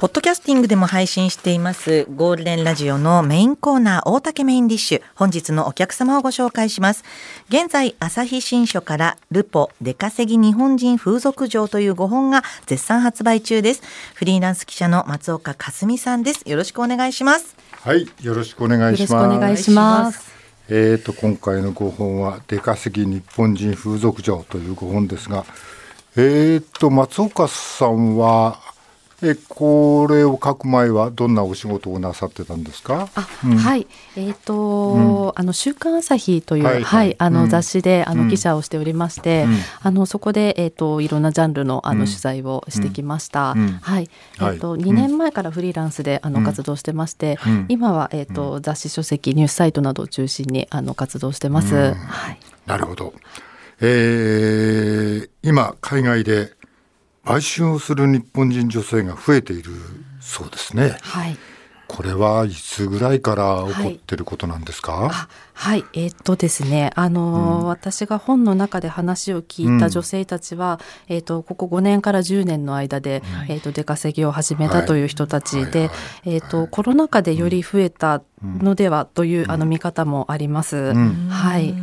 ポッドキャスティングでも配信していますゴールデンラジオのメインコーナー大竹メインディッシュ。本日のお客様をご紹介します。現在朝日新書からルポ出稼ぎ日本人風俗嬢という5本が絶賛発売中です。フリーランス記者の松岡かすみさんです。よろしくお願いします。はいよろしくお願いします。よろしくお願いします。えーと今回の5本は出稼ぎ日本人風俗嬢という5本ですがえーと松岡さんはえこれを書く前はどんなお仕事をなさってたんですか？あ、うん、はい。えっ、ー、と、うん、あの週刊朝日という、はい、はい、あの、雑誌であの記者をしておりまして、あのそこでえっ、ー、といろんなジャンルのあの取材をしてきました。はい。えっ、ー、と2年前からフリーランスであの活動してまして、今はえっ、と雑誌書籍ニュースサイトなどを中心にあの活動してます。はい。なるほど。えー、今海外で売春をする日本人女性が増えているそうですね。はい。これはいつぐらいから起こってることなんですか？はい、はい、えー、っとですね、あの、うん、私が本の中で話を聞いた女性たちは、うん、えー、っとここ5年から10年の間で、えー、っと出稼ぎを始めたという人たちで、えっとコロナ禍でより増えたのではという、あの見方もあります。はい。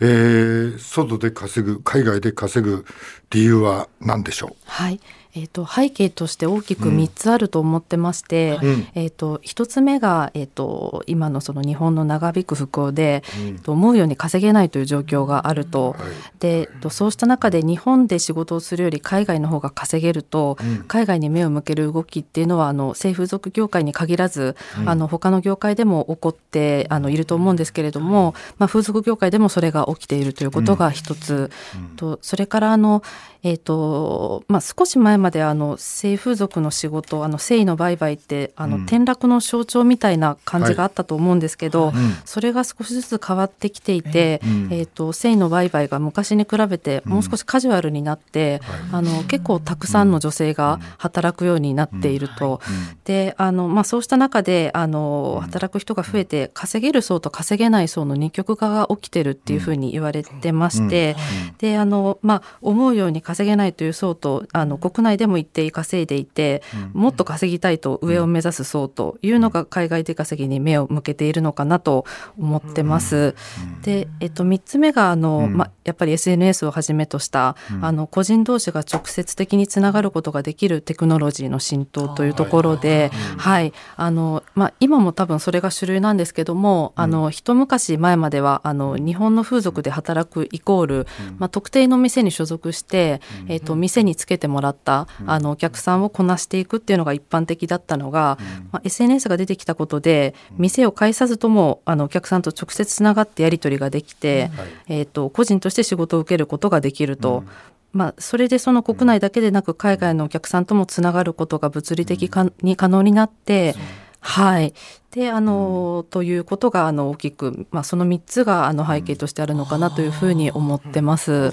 えー、外で稼ぐ海外で稼ぐ理由は何でしょう？はい。えーと、背景として大きく3つあると思ってまして、うん、えーと、1つ目が、えーと、今のその日本の長引く不況で、うん、思うように稼げないという状況があると、はい、でそうした中で日本で仕事をするより海外の方が稼げると、うん、海外に目を向ける動きっていうのはあの性風俗業界に限らず、うん、あの他の業界でも起こってあのいると思うんですけれども、まあ、風俗業界でもそれが起きているということが1つ、とそれからあのえーとまあ、少し前まであの性風俗の仕事あの性の売買ってあの、うん、転落の象徴みたいな感じがあったと思うんですけど、はい。それが少しずつ変わってきていて、えー、えーと性の売買が昔に比べてもう少しカジュアルになって、うん、あの結構たくさんの女性が働くようになっていると。であの、まあ、そうした中であの働く人が増えて稼げる層と稼げない層の二極化が起きてるっていうふうに言われてまして、であの、まあ、思うように稼稼げないという層とあの国内でも一定稼いでいて、もっと稼ぎたいと上を目指す層というのが海外出稼ぎに目を向けているのかなと思ってます。で、えっと、3つ目があの、ま、やっぱり SNS をはじめとしたあの個人同士が直接的につながることができるテクノロジーの浸透というところで、はいあのま、今も多分それが主流なんですけどもあの一昔前まではあの日本の風俗で働くイコール、ま、特定の店に所属してえーと、店につけてもらったあのお客さんをこなしていくっていうのが一般的だったのが、まあ、SNS が出てきたことで店を介さずともあのお客さんと直接つながってやり取りができて、えーと、個人として仕事を受けることができると。まあ、それでその国内だけでなく海外のお客さんともつながることが物理的に可能になって、はい。で、あの、ということが、あの、大きく、まあ、その3つが、あの、背景としてあるのかなというふうに思ってます。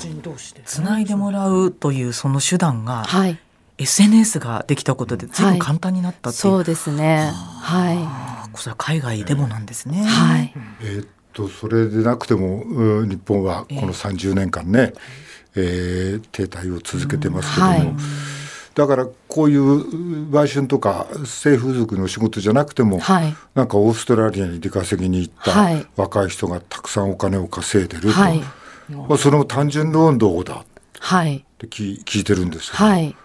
つないでもらうというその手段が、はい。SNS ができたことで、ずいぶん簡単になったっていう、はい、そうですね。はい。それは海外でもなんですね。はい。えー、っと、それでなくても、日本はこの30年間ね、えー、停滞を続けてますけども、はいだからこういう売春とか性風俗の仕事じゃなくても、はい、なんかオーストラリアに出稼ぎに行った若い人がたくさんお金を稼いでると、はい、まあ、その単純労働だって聞,、聞いてるんですけど、はい、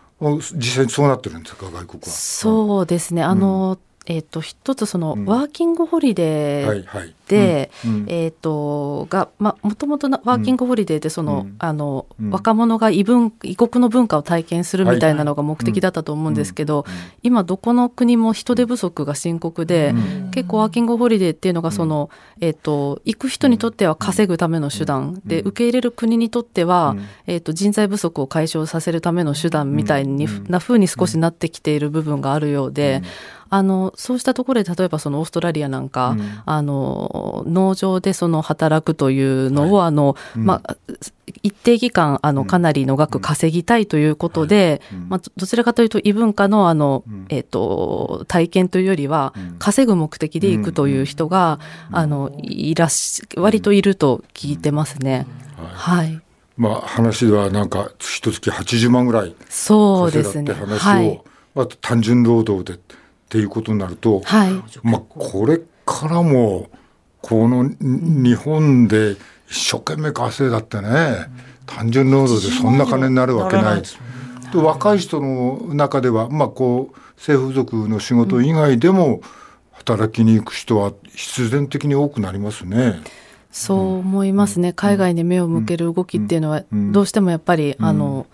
実際にそうなってるんですか外国は？そうですね。あの、うん、えーと、一つその、ワーキングホリデーで、うんうん、えっ、ー、とがまあもともとワーキングホリデーでその、うん、あの、若者が異文異国の文化を体験するみたいなのが目的だったと思うんですけど、今どこの国も人手不足が深刻で、結構ワーキングホリデーっていうのがその、えっ、ー、と行く人にとっては稼ぐための手段で受け入れる国にとっては、えっ、ー、と人材不足を解消させるための手段みたいに、な風に少しなってきている部分があるようで。あのそうしたところで例えばそのオーストラリアなんか、あのの農場でその働くというのを、はい、あの、うん、まあ一定期間あのかなりの額稼ぎたいということで、うん。はい、まあ、どちらかというと異文化のあの、うん、えーと、体験というよりは、稼ぐ目的で行くという人が、あのいらし割といると聞いてますね。はい、まあ、話ではなんか一月80万ぐらい稼いだって話を、ねはい、単純労働でっていうことになると、はい、まあ、これからもこの日本で一生懸命稼いだってね、単純労働でそんな金になるわけない。で若い人の中では、まあ、こう性風俗の仕事以外でも働きに行く人は必然的に多くなりますね。そう思いますね、海外に目を向ける動きっていうのは、どうしてもやっぱり、あの、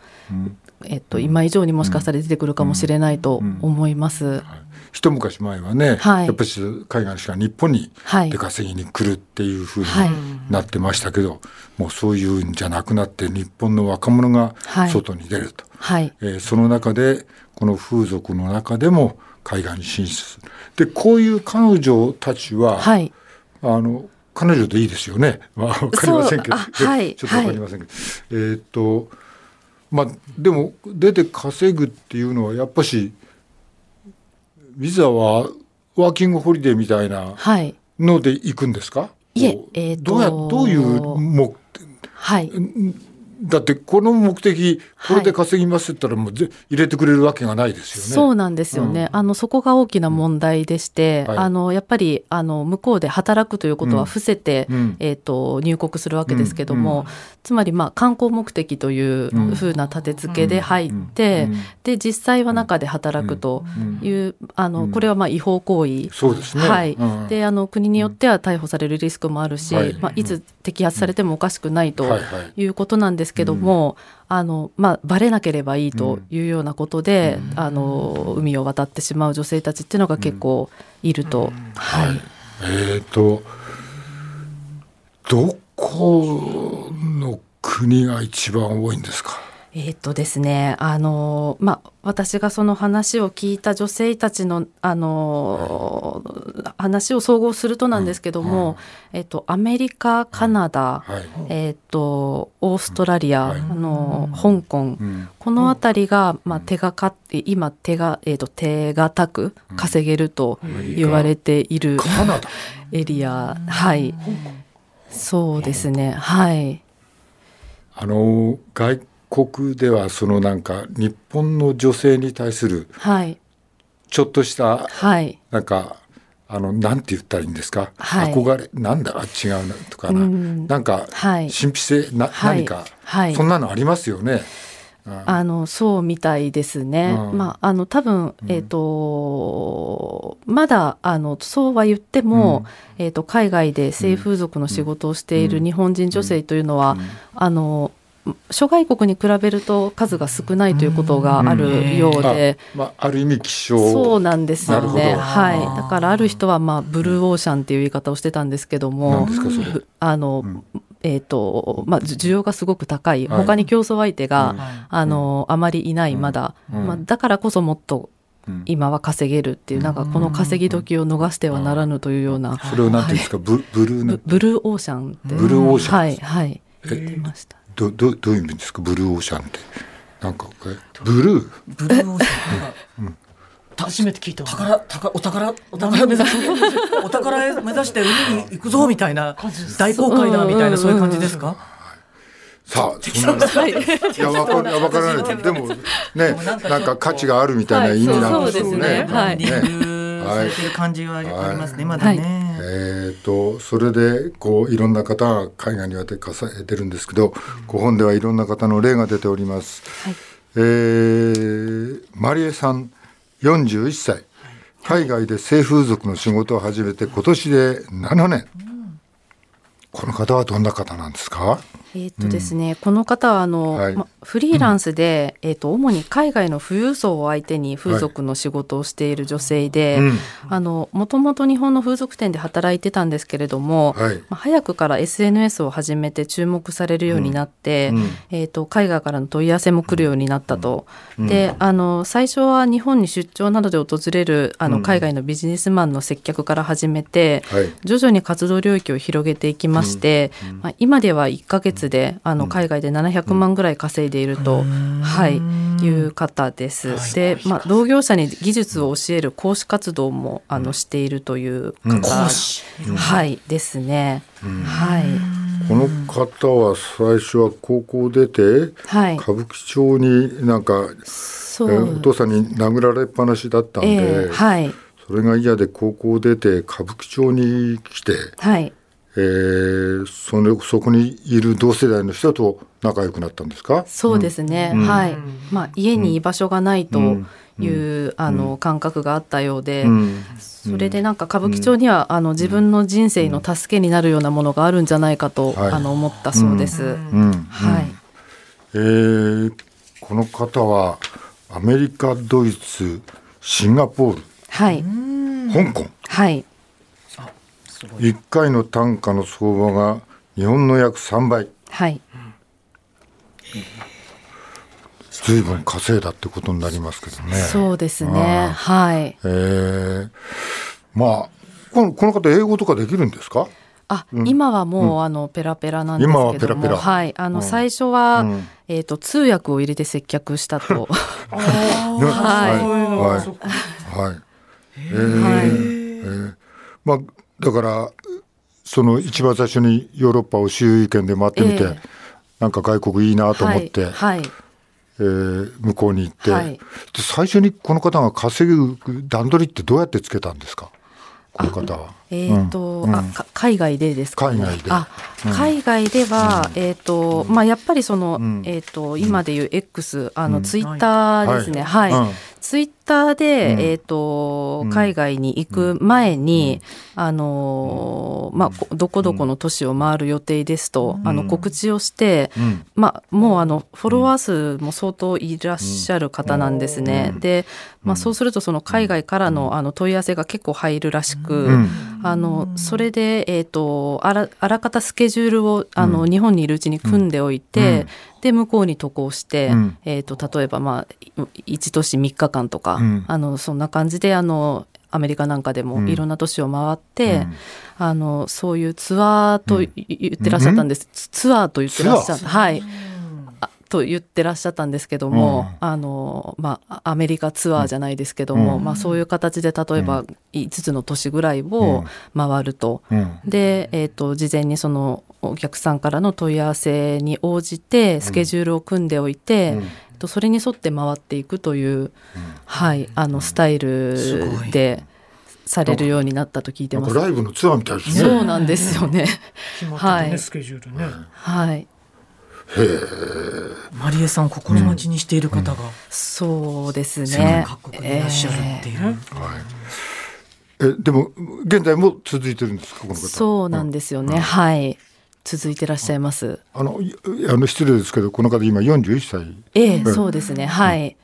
えっと、今以上にもしかしたら出てくるかもしれないと思います。一昔前はね、はい、やっぱり海外の人が日本に出稼ぎに来るっていうふうになってましたけど、はい、もうそういうんじゃなくなって日本の若者が外に出ると、はい、えー、その中でこの風俗の中でも海外に進出する。でこういう彼女たちは、はい、あの彼女でいいですよね。わ、まあ、かりませんけど、はい、ちょっとわかりませんけど、はい、えっとまあでも出て稼ぐっていうのはやっぱしビザはワーキングホリデーみたいなので行くんですか、はい、いえ、えー、どうやどういう目はいだってこの目的これで稼ぎますって言ったらもう入れてくれるわけがないですよね。そうなんですよね。うん、あのそこが大きな問題でして、うん。はい、あのやっぱりあの向こうで働くということは伏せて、うん、えっ、ー、と入国するわけですけども、つまりまあ観光目的というふうな立て付けで入って、で実際は中で働くという、あのこれはまあ違法行為。そうですね。はい。であの国によっては逮捕されるリスクもあるし、まあいつ摘発されてもおかしくないということなんですけども、あのまあ、バレなければいいというようなことで、うん、あの海を渡ってしまう女性たちっていうのが結構いると。はい、えっ、ー、とどこの国が一番多いんですか？えっ、とですね、あのまあ、私がその話を聞いた女性たちの、あの話を総合するとなんですけども、うんうん、えっ、と、アメリカ、カナダ、はい、えっ、と、オーストラリア、はい、あの香港、うん、この辺りが、まあ、手がかって今手が、えっ、と、手堅く稼げると言われている、エリア、はい、そうですね、はい。あの外国ではそのなんか日本の女性に対するちょっとしたなんかあのなんて言ったらいいんですか、はい、憧れなんだ？違うなとかな、うん、なんか神秘性な、はい、何か、はい、そんなのありますよね。あのそうみたいですね。うん、まああの多分えっ、ー、と、うん、まだあのそうは言っても、うん、えっ、と海外で性風俗の仕事をしている日本人女性というのは、あの諸外国に比べると数が少ないということがあるようで、あまあ、ある意味希少。そうなんですよね、はい、だからある人は、まあ、ブルーオーシャンっていう言い方をしてたんですけどもあの、うん、えーとまあ、需要がすごく高い、他に競争相手が、あのあまりいないまだ、まあ、だからこそもっと今は稼げるっていうなんかこの稼ぎ時を逃してはならぬというような、それを何ていうんですか、ブブルーブルーオーシャン。って。ブルーオーシャン。はい。はい。言ってましたどどどういう意味ですか？ブルーオーシャンって。なんかブルーブルーオーシャン、うん、初めて聞いた宝宝お宝お宝目指してお宝目指して海に行くぞみたいな大公開だみたいなそういう感じですか、さあ、そんな、いや、わか、わからない。で。も、ね、なんか価値があるみたいな意味なんですよね。はい、ね。されてる感じはありますね、まだね。えっ、とそれでこういろんな方が海外には出てるんですけど、ご本ではいろんな方の例が出ております。はい、えー、マリエさん41歳。海外で性風俗の仕事を始めて今年で7年、この方はどんな方なんですか？えっ、とですね、うん、この方はあの、はい、ま、フリーランスで、うん、えっ、と主に海外の富裕層を相手に風俗の仕事をしている女性で、はい、あのもともと日本の風俗店で働いてたんですけれども、はい、ま早くから SNS を始めて注目されるようになって、うん、えっ、と海外からの問い合わせも来るようになったと。で、あの最初は日本に出張などで訪れるあの海外のビジネスマンの接客から始めて、徐々に活動領域を広げていきまして、まあ、今では1ヶ月であの海外で700万ぐらい稼いでいると、はい、いう方です。で、まあ、同業者に技術を教える講師活動もあのしているという方、はいですね。はい。この方は最初は高校出て、はい、歌舞伎町になんか、お父さんに殴られっぱなしだったんで、えー、はい、それが嫌で高校出て歌舞伎町に来て、はいえー、そのそこにいる同世代の人と仲良くなったんですか？そうですね、うん、はい、まあ、家に居場所がないという、うん、あの感覚があったようで、うん、それでなんか歌舞伎町にはあの自分の人生の助けになるようなものがあるんじゃないかと、あの思ったそうです。はい。えー、この方はアメリカドイツシンガポール、はい、香港、はい1回の単価の相場が日本の約3倍。はい。ずいぶん稼いだってことになりますけどね。そうですね。はい。えー、まあこのこの方英語とかできるんですか？あ、うん、今はもう、うん、あのペラペラなんですけども、今はペラペラ。はい、あの、うん、最初は、えっ、ー、と通訳を入れて接客したと。はい、はい、はい、えー、はい、えー、まあだからその一番最初にヨーロッパを周遊券で回ってみて、えー、なんか外国いいなと思って、はいはい、えー、向こうに行って、はい、最初にこの方が稼ぐ段取りってどうやってつけたんですか？この方は。えっ、ー、と、うん、あ海外でですか、ね、海外で。あ、うん、海外では、えっ、ー、と、まあやっぱりその、えっ、ー、と今でいう X あの、ツイッターですね。はい。ツイッターで、うん、えっ、ー、と、海外に行く前に、うん、あの、まあ、どこどこの都市を回る予定ですと、あの、告知をして、まあ、もうあの、フォロワー数も相当いらっしゃる方なんですね。で、まあ、そうすると、その海外からの、あの、問い合わせが結構入るらしく、あの、それで、えっ、ー、と、あら、あらかたスケジュールを、あの、日本にいるうちに組んでおいて、で向こうに渡航して、うん、えーと、例えば、まあ、1都市3日間とか、うん、あのそんな感じであのアメリカなんかでもいろんな都市を回って、うん、あのそういうツアーと言ってらっしゃったんです、ツアーと言ってらっしゃった。はい。と言ってらっしゃったんですけども、うん、あのまあ、アメリカツアーじゃないですけども、うん、まあ、そういう形で例えば5つの都市ぐらいを回ると、うん、で、えーと、事前にそのお客さんからの問い合わせに応じてスケジュールを組んでおいて、とそれに沿って回っていくという、はい、あのスタイルで。されるようになったと聞いてます。ライブのツアーみたいですね。そうなんですよね。はい。スケジュールね。はい。マリエさん心待ちにしている方が、うん、そうですね。各国にいらっしゃるっていう。えー、はい。えでも現在も続いてるんですかこの方。そうなんですよね。うん、はい。続いてらっしゃいます。あのあの失礼ですけどこの方今四十一歳。ええそうですね。はい。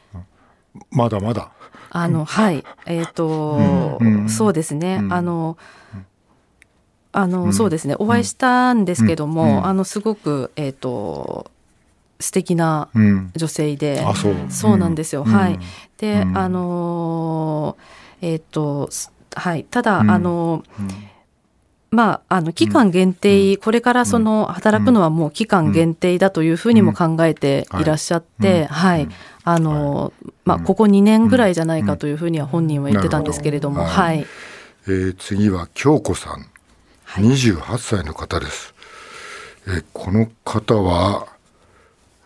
まだまだ。あのはい。えっ、ー、と、そうですね。あの。あの、うん、そうですね。お会いしたんですけども、うん、あのすごくえっ、ー、と素敵な女性で、うん、そう。そうなんですよ、はい。で、あのえっ、ー、とはい。ただ、あのまあ、あの期間限定、これからその働くのはもう期間限定だというふうにも考えていらっしゃって、はい、あの、まあ、ここ2年ぐらいじゃないかというふうには本人は言ってたんですけれども、はい。えー、次は京子さん。28歳の方です。えこの方は、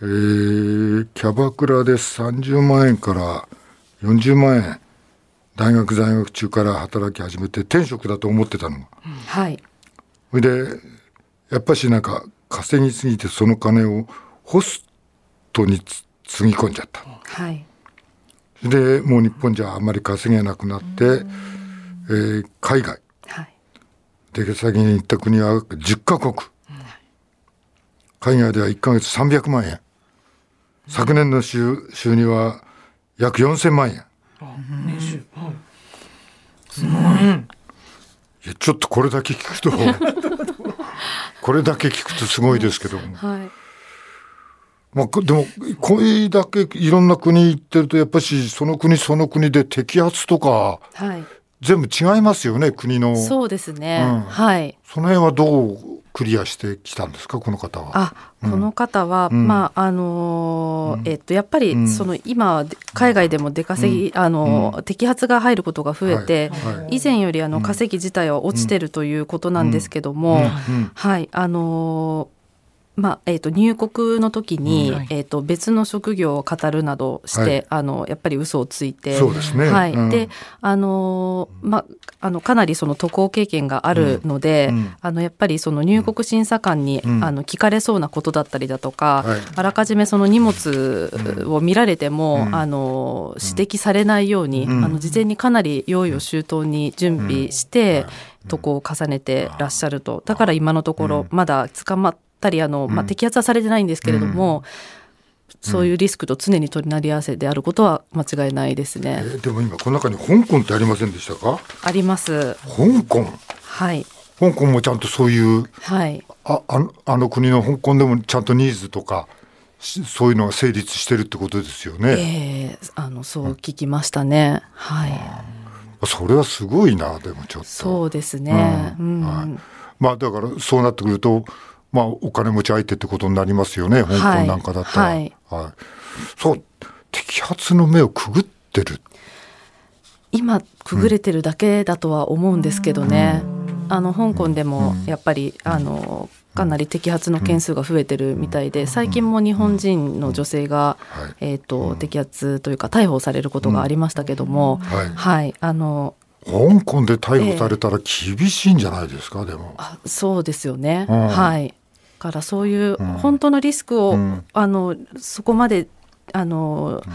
えー、キャバクラで30万円から40万円大学在学中から働き始めて転職だと思ってたのが、はい。それでやっぱしなんか稼ぎすぎてその金をホストにつぎ込んじゃった、はい、でもう日本じゃあんまり稼げなくなって、えー、海外。出先に行った国は10カ国、海外では1か月300万円。昨年の収収入は約4000万円。年収、はい、すごい、いやちょっとこれだけ聞くとこれだけ聞くとすごいですけども、はい。まあ、でもこれだけいろんな国行ってるとやっぱしその国その国で摘発とか、はい、全部違いますよね国の。そうですね、うん、はい。その辺はどうクリアしてきたんですかこの方は？あ、うん、この方は、うん、まああのー、えっとやっぱりその今海外でも出稼ぎ、あの摘発が入ることが増えて、はい。はい、以前よりあの稼ぎ自体は落ちてるということなんですけども、はい。あのーまあえー、と入国の時に、うん、えー、と別の職業を語るなどして、はい、あのやっぱり嘘をついてそうですね、はい、うん、であの、まあ、あのかなりその渡航経験があるので、うん、あのやっぱりその入国審査官に、あの聞かれそうなことだったりだとか、あらかじめその荷物を見られても、あの指摘されないように、あの事前にかなり用意を周到に準備して、渡航を重ねてらっしゃると。だから今のところまだ捕まったりあの、まあ、摘発はされてないんですけれども、そういうリスクと常に取りなり合わせであることは間違いないですね。えー、でも今この中に香港ってありませんでしたか？あります。香港？はい。香港もちゃんとそういう、はい、ああのあの国の香港でもちゃんとニーズとかそういうのが成立してるってことですよね。えー、あのそう聞きましたね。はい。それはすごいなでもちょっと。そうですね。うん、はい、まあだからそうなってくるとまあ、お金持ち相手ってことになりますよね、香港なんかだったら。はい、はい、そう摘発の目をくぐってる。今くぐれてるだけだとは思うんですけどね、うん、あの香港でもやっぱり、あのかなり摘発の件数が増えてるみたいで最近も日本人の女性が、えーと、摘発というか逮捕されることがありましたけども、はい、はい、あの香港で逮捕されたら厳しいんじゃないですか、えー、でも。あそうですよね、はいからそういう本当のリスクを、うん、あのそこまであの、うん、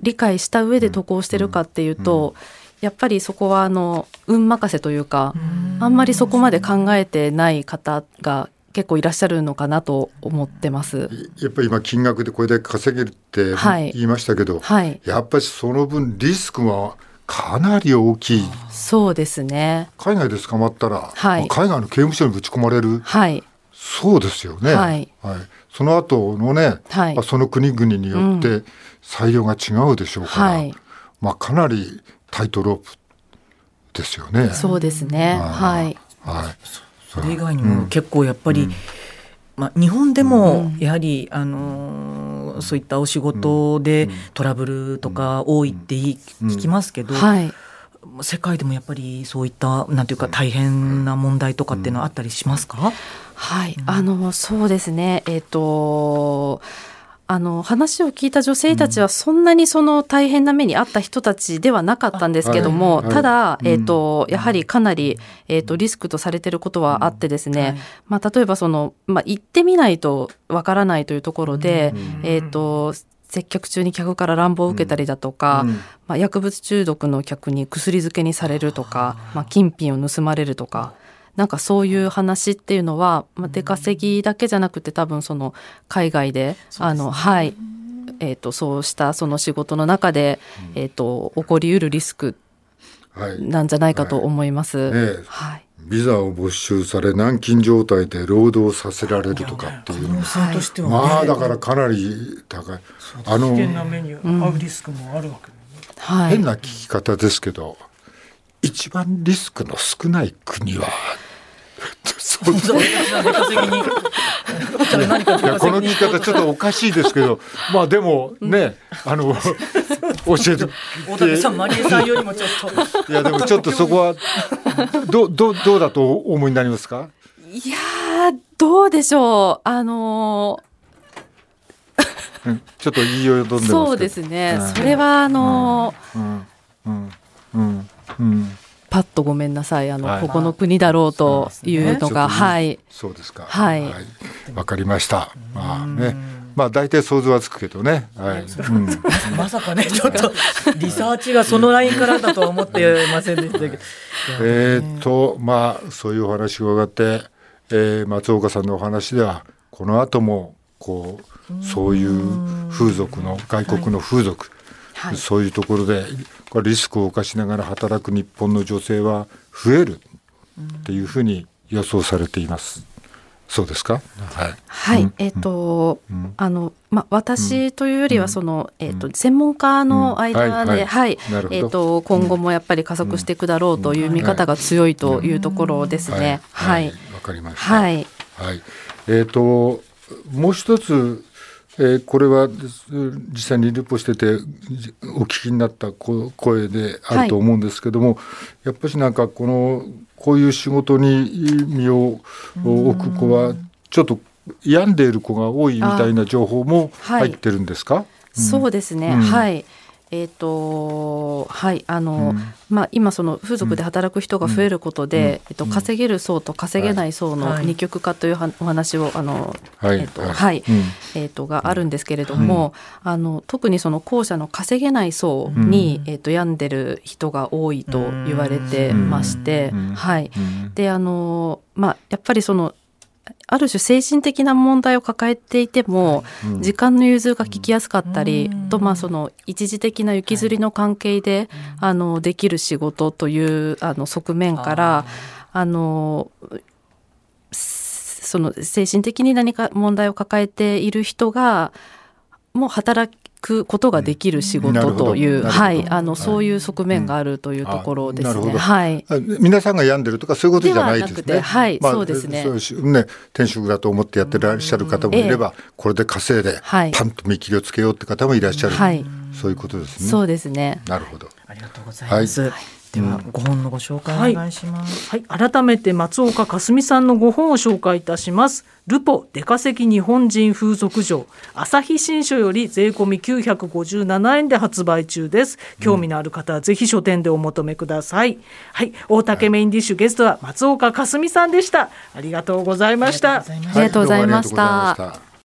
理解した上で渡航してるかっていうと、やっぱりそこはあの運任せというか、あんまりそこまで考えてない方が結構いらっしゃるのかなと思ってます。やっぱり今金額でこれだけ稼げるって言いましたけど、はいはい、やっぱりその分リスクはかなり大きい。そうですね。海外で捕まったら、はい、海外の刑務所にぶち込まれる。はい。そうですよね。はい。はい、その後のね、はい、その国々によって裁量が違うでしょうから、うん、まあかなりタイトロープですよね。そうですね。はい。はい。それ以外にも結構やっぱり、うん、まあ日本でもやはり、あのー、そういったお仕事でトラブルとか多いって聞きますけど、はい。世界でもやっぱりそういったなんていうか大変な問題とかっていうのはあったりしますか？はい、あのそうですね。えっ、ー、と。あの話を聞いた女性たちはそんなにその大変な目にあった人たちではなかったんですけども、ただ、えーとやはりかなり、えーと、リスクとされてることはあってですね、まあ、例えばその、まあ、行ってみないとわからないというところで、えーと接客中に客から乱暴を受けたりだとか、うん。まあ、薬物中毒の客に薬漬けにされるとか、まあ、金品を盗まれるとか。なんかそういう話っていうのは、まあ、出稼ぎだけじゃなくて多分その海外で、あのはい。えーと、そうしたその仕事の中で、えーと、起こりうるリスクなんじゃないかと思います。はい、ねはい、ビザを没収され軟禁状態で労働させられるとかっていう、まあだからかなり高い。あの危険な目に遭うリスクもあるわけ、はい、変な聞き方ですけど一番リスクの少ない国はそんなこの聞き方ちょっとおかしいですけどまあでもね、あの教えて。大竹さんマリエさんよりもちょっといやでもちょっとそこはどどどうだとお思いになりますか？いやどうでしょう。あのー、ちょっと言いよどんでそうですね、うん、それはあのー、うん。うん。うん。うんパッとごめんなさい。あの、はい、ここの国だろうというのが、ね、はい。そうですか。はい。わ、はい、かりました。まあね。まあ大体想像はつくけどね、はい、うん、まさかねちょっとリサーチがそのラインからだとは思ってませんでしたけ。ど えっとまあそういうお話を伺って、えー、松岡さんのお話ではこの後もこうそういう風俗の外国の風俗、はい、そういうところでリスクを冒しながら働く日本の女性は増えるっていうふうに予想されています。そうですか？はい。はい、うん、えっ、ー、と、うん、あの、ま、私というよりは、その、うん、えっ、ー、と、専門家の間で、はい、はい、えっ、ー、と、今後もやっぱり加速していくだろうという見方が強いというところですね。はい。わ、かりました。はい。はい。えっ、と、もう一つ。えー、これは実際にルポしててお聞きになった声であると思うんですけども、はい、やっぱりなんかこのこういう仕事に身を置く子はちょっと病んでいる子が多いみたいな情報も入ってるんですか、はいうん、そうですね、うん、はいえーとはいあの、うん、まあ、今その風俗で働く人が増えることで、うん、えっと、稼げる層と稼げない層の二極化というお話をあの、はい、えっとはい、えっとがあるんですけれども、あの特にその後者の稼げない層に、えっと病んでる人が多いと言われてまして、はい、であのまあやっぱりそのある種精神的な問題を抱えていても、はい。うん、時間の融通が利きやすかったり、うん、とまあその一時的な行きずりの関係で、はい、あのできる仕事というあの側面からあのその精神的に何か問題を抱えている人がもう働くことができる仕事という、はい、あのそういう側面があるというところですね。はい。皆さんが病んでるとかそういうことじゃないですね。はい、そうですね。ね転職だと思ってやってらっしゃる方もいれば、これで稼いでパンと見切りをつけようって方もいらっしゃる。はい、そういうことですね。そうですね。なるほど。ありがとうございます。はいでは、ご本のご紹介お願いします、はい、はい、改めて松岡かすみさんのご本を紹介いたします。ルポ出稼ぎ日本人風俗嬢朝日新書より税込み957円で発売中です。興味のある方はぜひ書店でお求めください、はい。大竹メインディッシュ、ゲストは松岡かすみさんでした。ありがとうございました。ありがとうございました